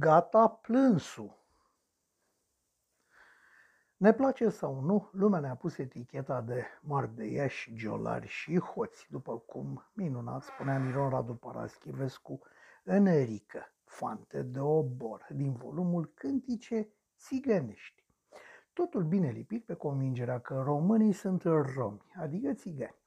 Gata plânsul. Ne place sau nu, lumea ne-a pus eticheta de mardeiași, giolari și hoți, după cum minunat spunea Miron Radu Paraschivescu în Erică, fante de obor, din volumul Cântice țigănești. Totul bine lipit pe convingerea că românii sunt romi, adică țigani.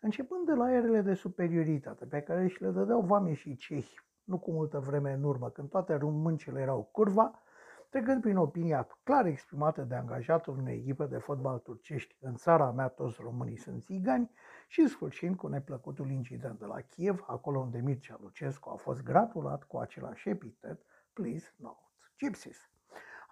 Începând de la erele de superioritate pe care și le dădeau vame și cehi nu cu multă vreme în urmă, când toate româncele erau curva, trecând prin opinia clar exprimată de angajatul unei echipe de fotbal turcești în țara mea toți românii sunt țigani și sfârșind cu neplăcutul incident de la Kiev, acolo unde Mircea Lucescu a fost gratulat cu același epitet, please note, gypsies.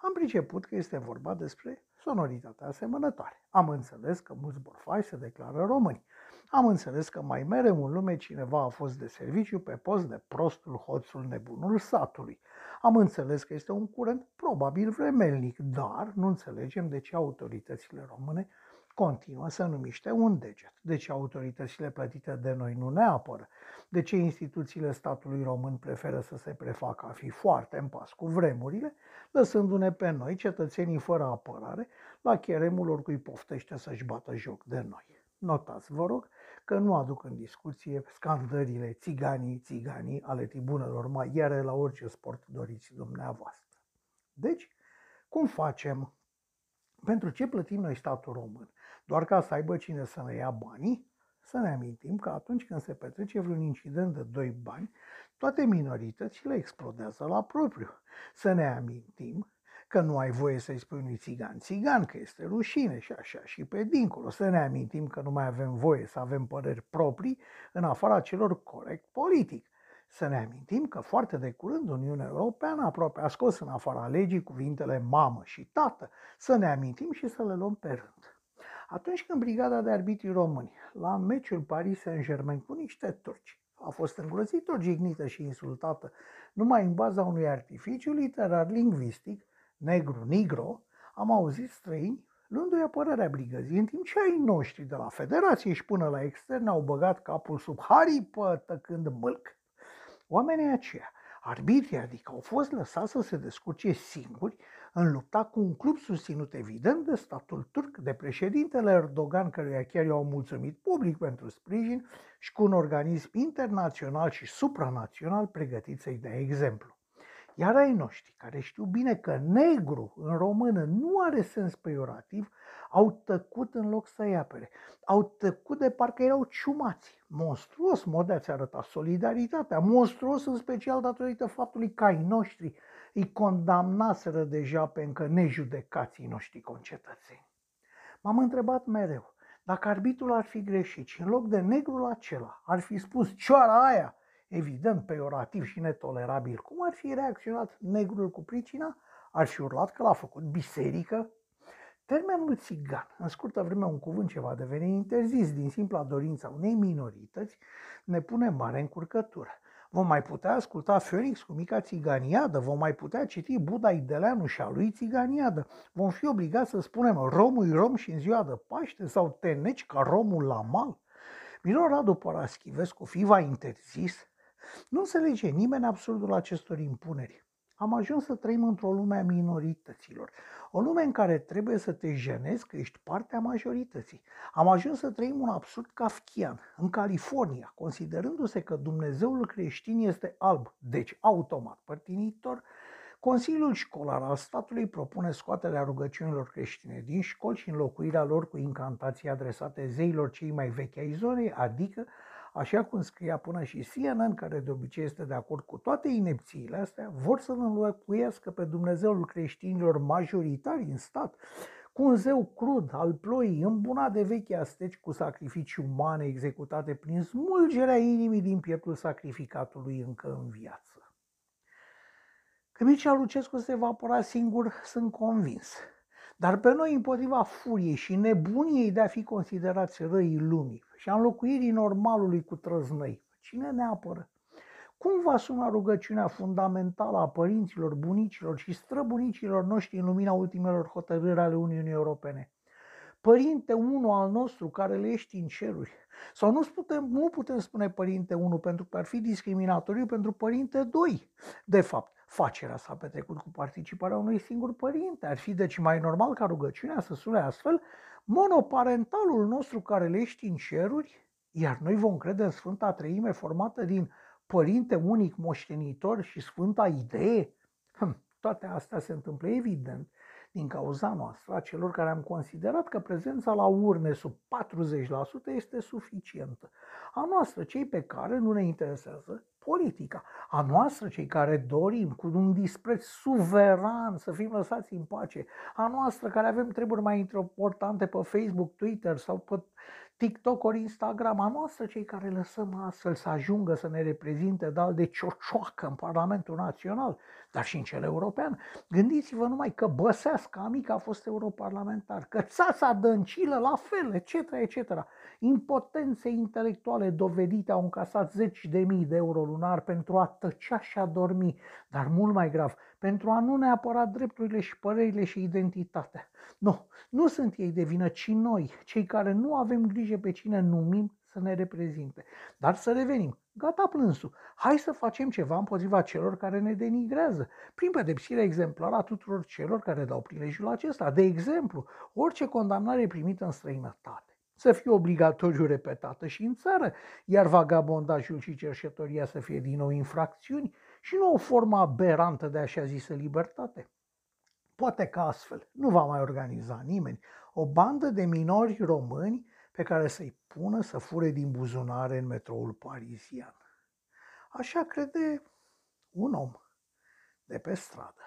Am priceput că este vorba despre sonoritatea asemănătoare. Am înțeles că mulți borfai se declară români. Am înțeles că mai mereu în lume cineva a fost de serviciu pe post de prostul, hoțul, nebunul satului. Am înțeles că este un curent probabil vremelnic, dar nu înțelegem de ce autoritățile române continuă să nu miște un deget. De ce autoritățile plătite de noi nu ne apără? De ce instituțiile statului român preferă să se prefacă a fi foarte în pas cu vremurile, lăsându-ne pe noi, cetățenii fără apărare, la cheremul oricui poftește să-și bată joc de noi? Notați, vă rog, că nu aduc în discuție scandările țiganii, țiganii ale tribunelor maghiare la orice sport doriți dumneavoastră. Deci, cum facem? Pentru ce plătim noi statul român? Doar ca să aibă cine să ne ia banii? Să ne amintim că atunci când se petrece vreun incident de doi bani, toate minoritățile explodează la propriu. Să ne amintim că nu ai voie să-i spui unui țigan țigan, că este rușine și așa și pe dincolo. Să ne amintim că nu mai avem voie să avem păreri proprii în afara celor corect politic. Să ne amintim că foarte de curând Uniunea Europeană aproape a scos în afara legii cuvintele mamă și tată. Să ne amintim și să le luăm pe rând. Atunci când brigada de arbitri români, la meciul Paris Saint-Germain cu niște turci, a fost îngrozitor, jignită și insultată numai în baza unui artificiu literar-lingvistic, negru, negro, am auzit străini luându-i apărarea brigăzii, în timp ce ai noștri de la federație și până la externe au băgat capul sub haripă tăcând mâlc. Oamenii aceia, arbitrii, adică au fost lăsați să se descurce singuri în lupta cu un club susținut evident de statul turc, de președintele Erdogan, căruia chiar i-au mulțumit public pentru sprijin și cu un organism internațional și supranațional pregătit să-i dea exemplu. Iar ai noștri, care știu bine că negru în română nu are sens peiorativ, au tăcut în loc să-i apere. Au tăcut de parcă erau ciumați. Monstruos, modea ți arăta solidaritatea. Monstruos în special datorită faptului că ai noștri îi condamnaseră deja pe încă nejudecații noștri concetățeni. M-am întrebat mereu, dacă arbitrul ar fi greșit și în loc de negrul acela ar fi spus cioara aia, evident peiorativ și netolerabil, cum ar fi reacționat negrul cu pricina? Ar fi urlat că l-a făcut biserică? Termenul țigan, în scurtă vreme un cuvânt ce va deveni interzis din simpla dorința unei minorități, ne pune mare încurcătură. Vom mai putea asculta Phoenix cu mica țiganiadă, vom mai putea citi Buda Ideleanu și a lui țiganiadă, vom fi obligați să spunem romul rom și în ziua de Paște sau te neci ca romul la mal. Miron Radu Paraschivescu fi va interzis nu înțelege nimeni absurdul acestor impuneri. Am ajuns să trăim într-o lume a minorităților, o lume în care trebuie să te jenezi că ești parte a majorității. Am ajuns să trăim un absurd kafkian în California, considerându-se că Dumnezeul creștin este alb, deci automat părtinitor, Consiliul școlar al statului propune scoaterea rugăciunilor creștine din școli și înlocuirea lor cu incantații adresate zeilor cei mai vechi ai zonei, adică așa cum scria până și CNN, care de obicei este de acord cu toate inepțiile astea, vor să-L înlocuiască pe Dumnezeul creștinilor majoritari în stat, cu un zeu crud al ploii, îmbunat de vechi asteci cu sacrificii umane executate prin smulgerea inimii din pieptul sacrificatului încă în viață. Că Mircea Lucescu se va apăra singur, sunt convins. Dar pe noi, împotriva furiei și nebuniei de a fi considerați răii lumii și a înlocuirii normalului cu trăznăi, cine ne apără? Cum va suna rugăciunea fundamentală a părinților, bunicilor și străbunicilor noștri în lumina ultimelor hotărâri ale Uniunii Europene? Părinte unu al nostru care le ești în ceruri. Sau nu putem, nu putem spune Părinte 1 pentru că ar fi discriminatoriu pentru Părinte 2. De fapt, facerea s-a petrecut cu participarea unui singur părinte. Ar fi deci mai normal ca rugăciunea să sune astfel monoparentalul nostru care le ești în ceruri, iar noi vom crede în Sfânta Treime formată din Părinte unic moștenitor și Sfânta Idee? Hm, toate astea se întâmplă evident din cauza noastră, a celor care am considerat că prezența la urne sub 40% este suficientă. A noastră, cei pe care nu ne interesează politica. A noastră, cei care dorim cu un dispreț suveran să fim lăsați în pace. A noastră, care avem treburi mai importante pe Facebook, Twitter sau pe TikTok ori Instagram, a noastră, cei care lăsăm astfel să ajungă să ne reprezinte dal de ciocioacă în Parlamentul Național, dar și în cel european. Gândiți-vă numai că Băsească, amica a fost europarlamentar, că Țața Dăncilă la fel, etc., etc. Impotențe intelectuale dovedite au încasat zeci de mii de euro lunar pentru a tăcea și a dormi, dar mult mai grav, pentru a nu neapăra drepturile și părerile și identitatea. Nu, nu sunt ei de vină, ci noi, cei care nu avem grijă pe cine numim să ne reprezinte. Dar să revenim. Gata plânsul. Hai să facem ceva împotriva celor care ne denigrează, prin pedepsirea exemplară a tuturor celor care dau prilejul acesta. De exemplu, orice condamnare primită în străinătate să fie obligatoriu repetată și în țară, iar vagabondajul și cerșetoria să fie din nou infracțiuni și nu o formă aberantă de așa zisă libertate. Poate că astfel nu va mai organiza nimeni o bandă de minori români pe care să-i pună să fure din buzunare în metroul parizian. Așa crede un om de pe stradă.